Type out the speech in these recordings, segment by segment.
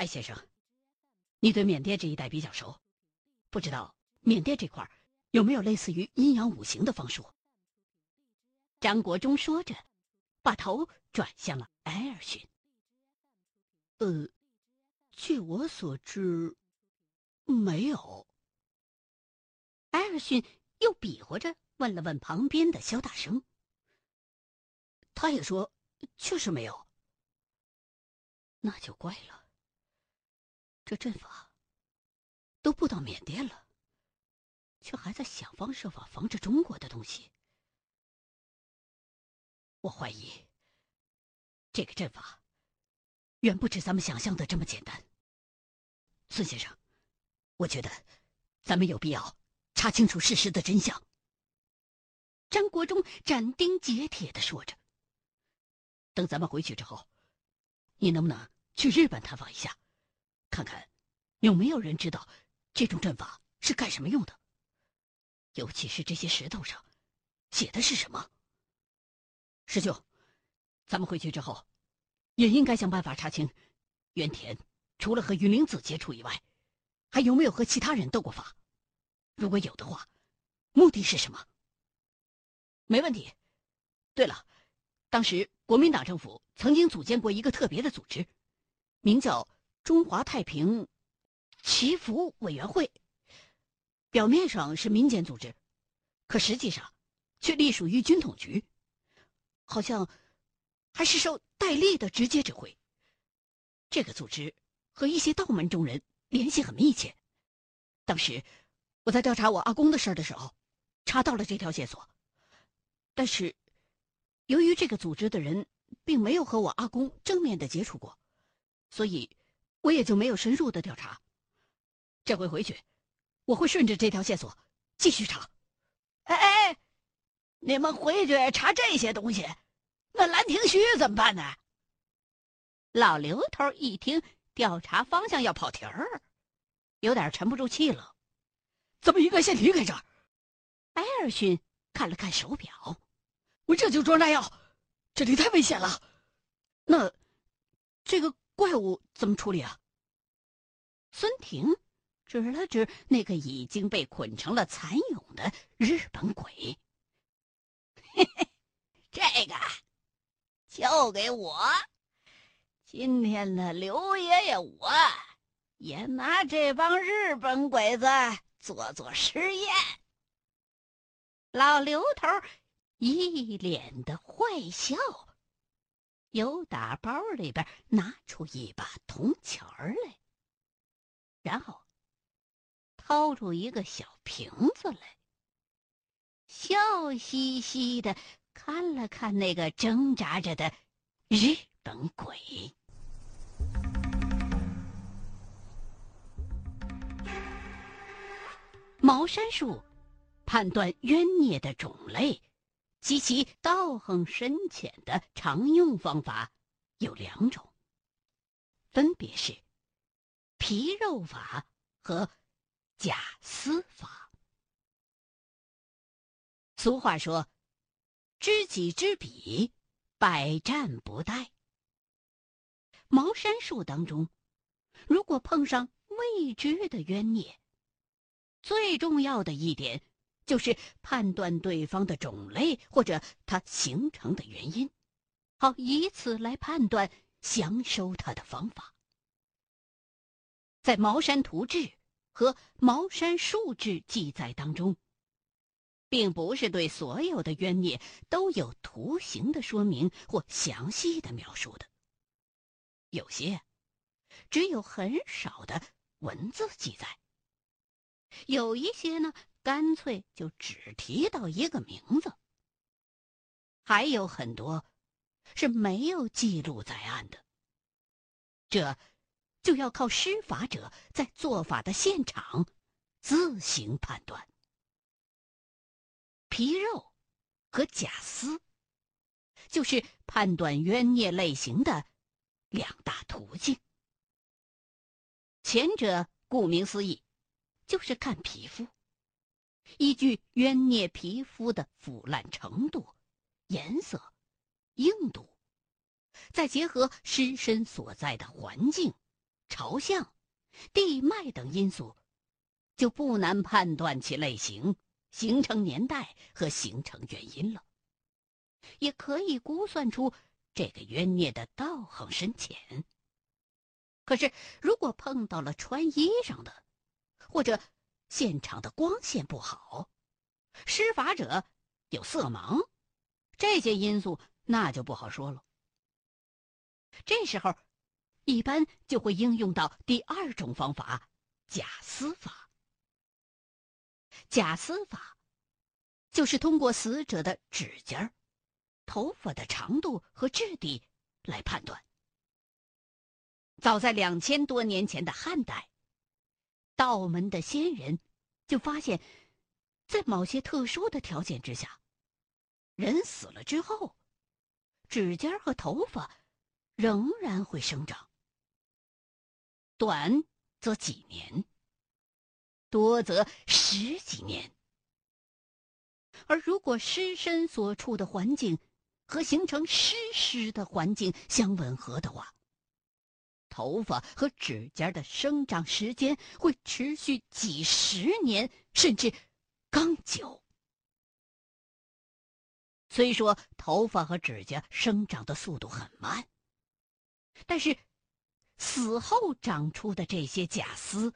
艾先生，你对缅甸这一带比较熟，不知道缅甸这块有没有类似于阴阳五行的方术？张国忠说着，把头转向了埃尔逊。呃，据我所知，没有。埃尔逊又比划着问了问旁边的肖大生，他也说，确实没有。那就怪了。这阵法都布到缅甸了，却还在想方设法防着中国的东西。我怀疑，这个阵法远不止咱们想象的这么简单。孙先生，我觉得咱们有必要查清楚事实的真相。张国忠斩钉截铁的说着：“等咱们回去之后，你能不能去日本探访一下？”看看，有没有人知道这种阵法是干什么用的？尤其是这些石头上写的是什么？师兄，咱们回去之后，也应该想办法查清，原田除了和云灵子接触以外，还有没有和其他人斗过法？如果有的话，目的是什么？没问题。对了，当时国民党政府曾经组建过一个特别的组织，名叫。中华太平祈福委员会，表面上是民间组织，可实际上却隶属于军统局，好像还是受戴笠的直接指挥。这个组织和一些道门中人联系很密切。当时我在调查我阿公的事的时候，查到了这条线索，但是由于这个组织的人并没有和我阿公正面的接触过，所以。我也就没有深入的调查，这回回去，我会顺着这条线索继续查。哎哎哎，你们回去查这些东西，那兰亭序怎么办呢？老刘头一听调查方向要跑题儿，有点沉不住气了。怎么应该先离开这儿？艾尔逊看了看手表，我这就装炸药，这里太危险了。那，这个。怪物怎么处理啊？孙婷指了指那个已经被捆成了蚕蛹的日本鬼。嘿嘿，这个交给我。今天的刘爷爷我也拿这帮日本鬼子做做实验。老刘头一脸的坏笑。由打包里边拿出一把铜钱儿来，然后掏出一个小瓶子来，笑嘻嘻的看了看那个挣扎着的日本鬼。茅山术判断冤孽的种类。及其道行深浅的常用方法有两种，分别是皮肉法和假丝法。俗话说：“知己知彼，百战不殆。”茅山术当中，如果碰上未知的冤孽，最重要的一点。就是判断对方的种类或者它形成的原因，好以此来判断降收他的方法。在《茅山图志》和《茅山术志》记载当中，并不是对所有的冤孽都有图形的说明或详细的描述的，有些只有很少的文字记载，有一些呢。干脆就只提到一个名字，还有很多是没有记录在案的。这就要靠施法者在做法的现场自行判断。皮肉和假丝，就是判断冤孽类型的两大途径。前者顾名思义，就是看皮肤。依据冤孽皮肤的腐烂程度、颜色、硬度，再结合尸身所在的环境、朝向、地脉等因素，就不难判断其类型、形成年代和形成原因了。也可以估算出这个冤孽的道行深浅。可是，如果碰到了穿衣裳的，或者现场的光线不好，施法者有色盲，这些因素那就不好说了。这时候，一般就会应用到第二种方法——假丝法。假丝法就是通过死者的指尖、头发的长度和质地来判断。早在两千多年前的汉代，道门的仙人就发现，在某些特殊的条件之下，人死了之后，指尖和头发仍然会生长，短则几年，多则十几年。而如果尸身所处的环境和形成尸尸的环境相吻合的话，头发和指甲的生长时间会持续几十年，甚至更久。虽说头发和指甲生长的速度很慢，但是死后长出的这些假丝，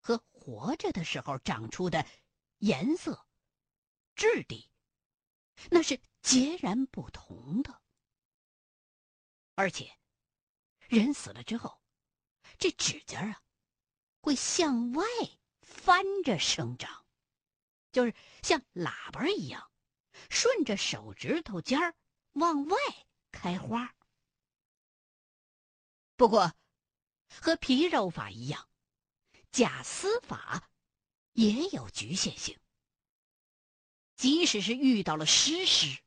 和活着的时候长出的颜色、质地，那是截然不同的，而且。人死了之后，这指甲啊，会向外翻着生长，就是像喇叭一样，顺着手指头尖儿往外开花。不过，和皮肉法一样，假丝法也有局限性。即使是遇到了湿尸，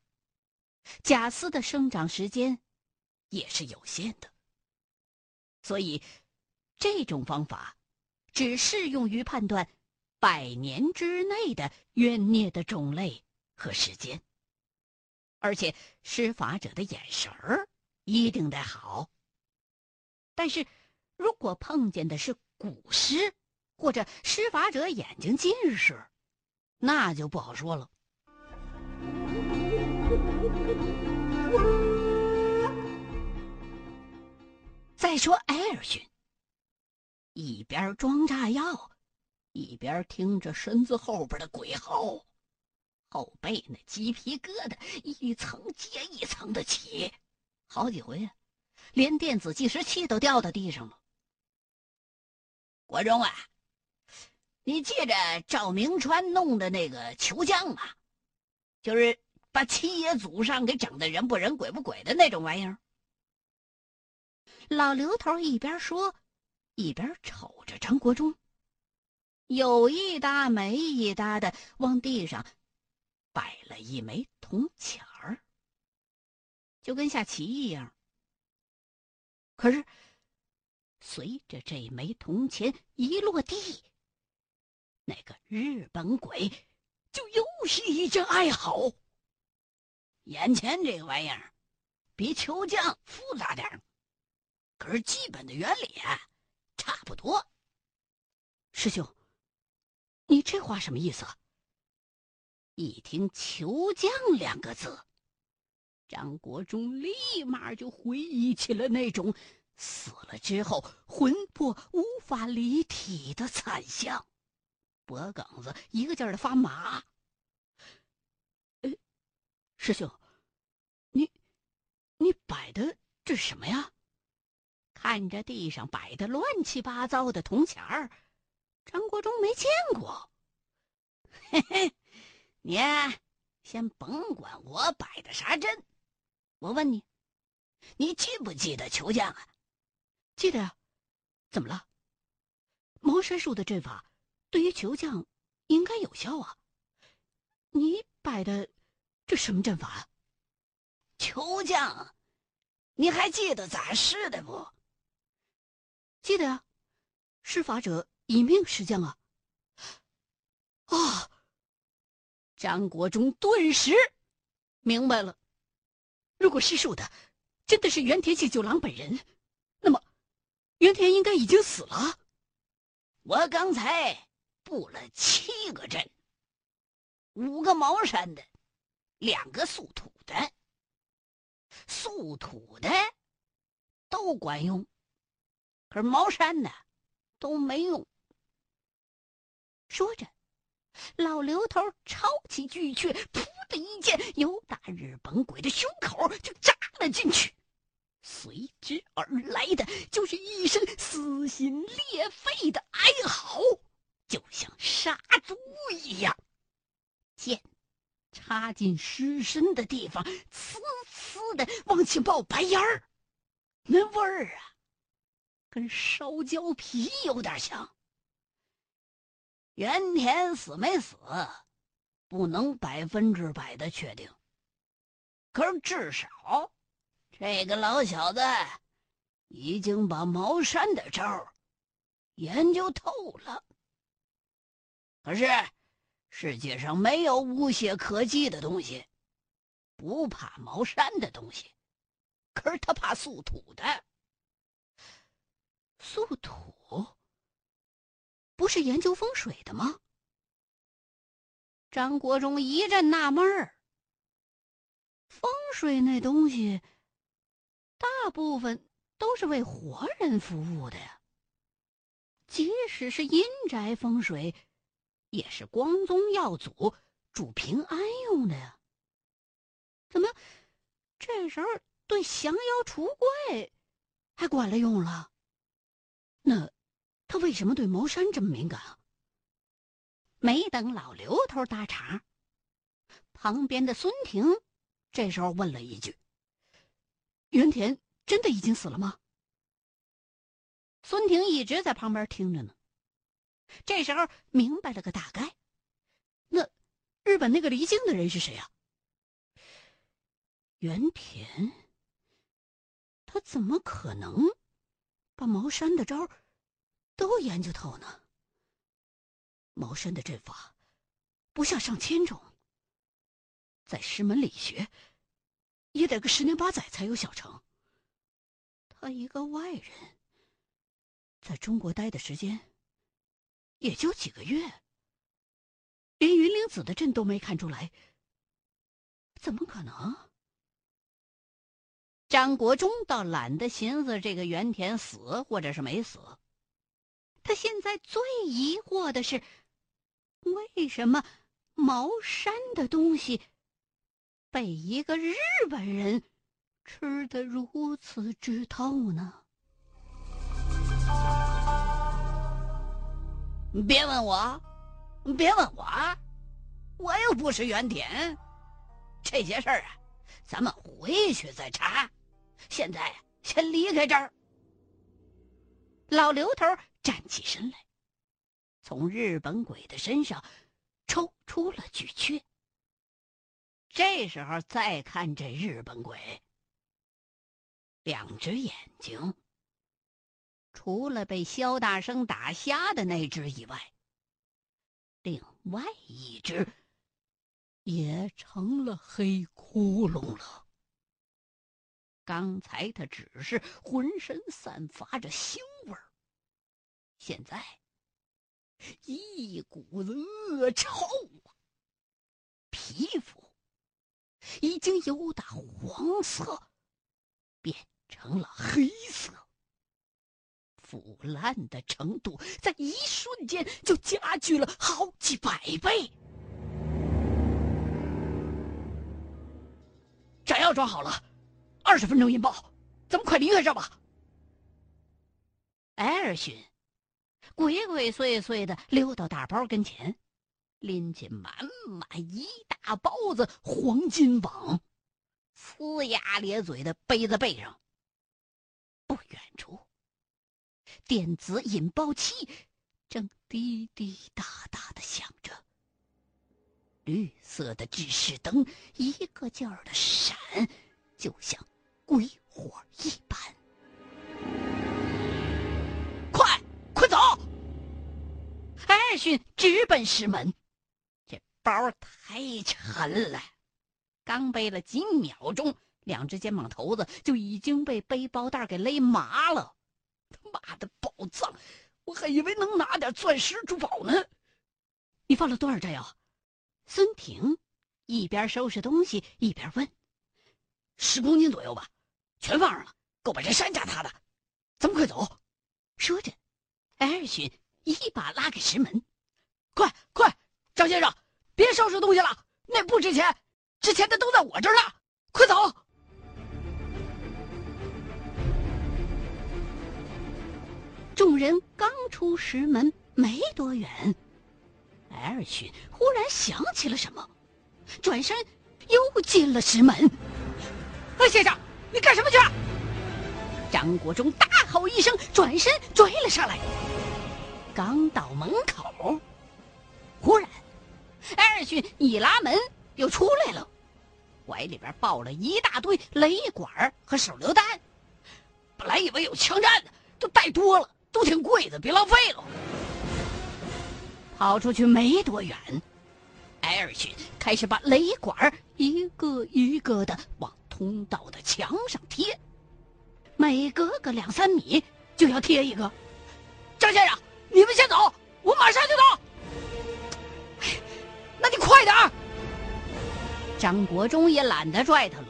假丝的生长时间也是有限的。所以，这种方法只适用于判断百年之内的冤孽的种类和时间，而且施法者的眼神儿一定得好。但是，如果碰见的是古尸，或者施法者眼睛近视，那就不好说了。再说艾尔逊，一边装炸药，一边听着身子后边的鬼嚎，后背那鸡皮疙瘩一层接一层的起，好几回啊，连电子计时器都掉到地上了。国忠啊，你记着赵明川弄的那个球匠啊，就是把七爷祖上给整的人不人鬼不鬼的那种玩意儿。老刘头一边说，一边瞅着张国忠，有一搭没一搭的往地上摆了一枚铜钱儿，就跟下棋一样。可是，随着这枚铜钱一落地，那个日本鬼就又是一阵哀嚎。眼前这个玩意儿，比球将复杂点儿。可是基本的原理，差不多。师兄，你这话什么意思？一听“求将”两个字，张国忠立马就回忆起了那种死了之后魂魄无法离体的惨象，脖梗子一个劲儿的发麻。师兄，你你摆的这是什么呀？看着地上摆的乱七八糟的铜钱儿，张国忠没见过。嘿嘿，你先甭管我摆的啥阵，我问你，你记不记得求将啊？记得呀。怎么了？茅山术的阵法对于求将应该有效啊。你摆的这什么阵法啊？求将，你还记得咋施的不？记得呀，施法者以命施将啊！啊！张国忠顿时明白了，如果施术的真的是原田系九郎本人，那么原田应该已经死了。我刚才布了七个阵，五个茅山的，两个素土的。素土的都管用，可茅山呢都没用。说着，老刘头抄起巨阙，噗的一剑，由打日本鬼的胸口就扎了进去。随之而来的就是一声撕心裂肺的哀嚎，就像杀猪一样。剑插进尸身的地方，呲呲的往起冒白烟儿，那味儿啊，跟烧焦皮有点像。原田死没死，不能百分之百的确定，可是至少。这个老小子已经把茅山的招研究透了。可是世界上没有无懈可击的东西，不怕茅山的东西，可是他怕素土的。素土不是研究风水的吗？张国忠一阵纳闷儿。风水那东西。大部分都是为活人服务的呀。即使是阴宅风水，也是光宗耀祖、主平安用的呀。怎么，这时候对降妖除怪还管了用了？那他为什么对茅山这么敏感啊？没等老刘头搭茬，旁边的孙婷这时候问了一句。袁田真的已经死了吗？孙婷一直在旁边听着呢。这时候明白了个大概。那日本那个离京的人是谁啊？袁田，他怎么可能把茅山的招都研究透呢？茅山的阵法不下上千种，在师门里学。也得个十年八载才有小成。他一个外人，在中国待的时间也就几个月，连云灵子的阵都没看出来，怎么可能？张国忠倒懒得寻思这个原田死或者是没死，他现在最疑惑的是，为什么茅山的东西？被一个日本人吃的如此之透呢？别问我，别问我，我又不是原田。这些事儿啊，咱们回去再查。现在先离开这儿。老刘头站起身来，从日本鬼的身上抽出了巨阙。这时候再看这日本鬼，两只眼睛，除了被肖大生打瞎的那只以外，另外一只也成了黑窟窿了。刚才他只是浑身散发着腥味儿，现在一股子恶臭啊，皮肤。已经由打黄色变成了黑色，腐烂的程度在一瞬间就加剧了好几百倍。炸药装好了，二十分钟引爆，咱们快离开这吧。艾尔逊鬼鬼祟祟的溜到大包跟前。拎起满满一大包子黄金网，呲牙咧嘴的背在背上。不远处，电子引爆器正滴滴答答的响着，绿色的指示灯一个劲儿的闪，就像鬼火一般。快，快走！艾尔逊直奔石门。这包太沉了，刚背了几秒钟，两只肩膀头子就已经被背包带给勒麻了。他妈的宝藏，我还以为能拿点钻石珠宝呢。你放了多少炸药？孙婷一边收拾东西一边问：“十公斤左右吧，全放上了，够把这山压塌的。咱们快走。”说着，艾尔逊一把拉开石门：“快快，张先生，别收拾东西了，那不值钱，值钱的都在我这儿呢。快走！”众人刚出石门没多远，艾尔逊忽然想起了什么，转身又进了石门。哎，先生，你干什么去？张国忠大吼一声，转身追了上来。刚到门口，忽然，艾尔逊一拉门又出来了，怀里边抱了一大堆雷管和手榴弹。本来以为有枪战的，都带多了。都挺贵的，别浪费了。跑出去没多远，艾尔逊开始把雷管一个一个的往通道的墙上贴，每隔个两三米就要贴一个。张先生，你们先走，我马上就到。那你快点张国忠也懒得拽他了，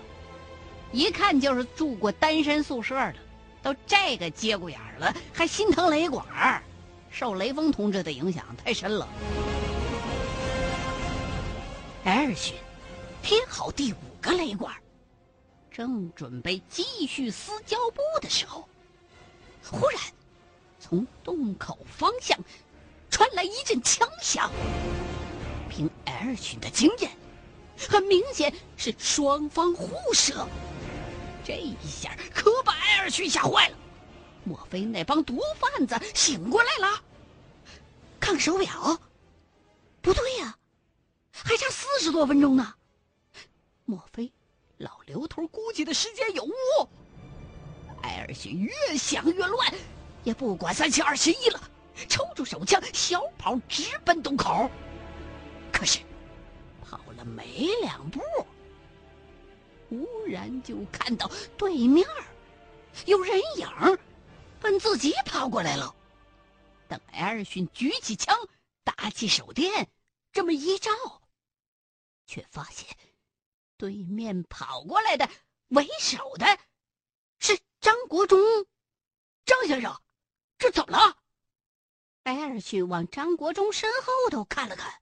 一看就是住过单身宿舍的。都这个节骨眼了，还心疼雷管儿受雷锋同志的影响太深了。艾尔逊贴好第五个雷管，正准备继续撕胶布的时候，忽然从洞口方向传来一阵枪响。凭艾尔逊的经验，很明显是双方互射。这一下可把艾尔逊吓坏了，莫非那帮毒贩子醒过来了？看手表，不对呀，还差四十多分钟呢。莫非刘头估计的时间有误？艾尔逊越想越乱，也不管三七二十一了，抽出手枪，小跑直奔洞口。可是跑了。没两步。忽然就看到对面有人影奔自己跑过来了。等艾尔逊举起枪，打起手电，这么一照，却发现对面跑过来的为首的是张国忠。张先生，这怎么了？艾尔逊往张国忠身后头看了看，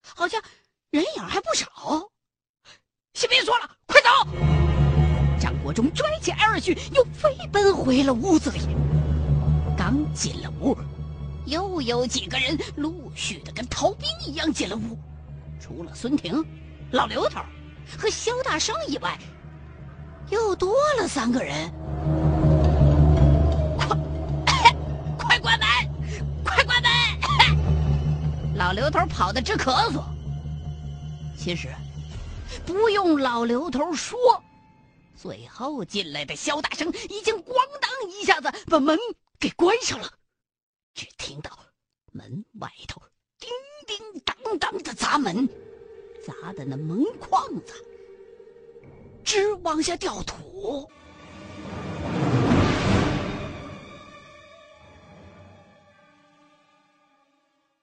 好像人影还不少。先别说了，快走！张国忠拽起艾尔逊，又飞奔回了屋子里。刚进了屋，又有几个人陆续的跟逃兵一样进了屋。除了孙婷、老刘头和肖大生以外，又多了三个人。快，快关门！快关门！老刘头跑得直咳嗽。其实。不用老刘头说，最后进来的肖大生已经咣当一下子把门给关上了。只听到门外头叮叮当当的砸门，砸的那门框子直往下掉土。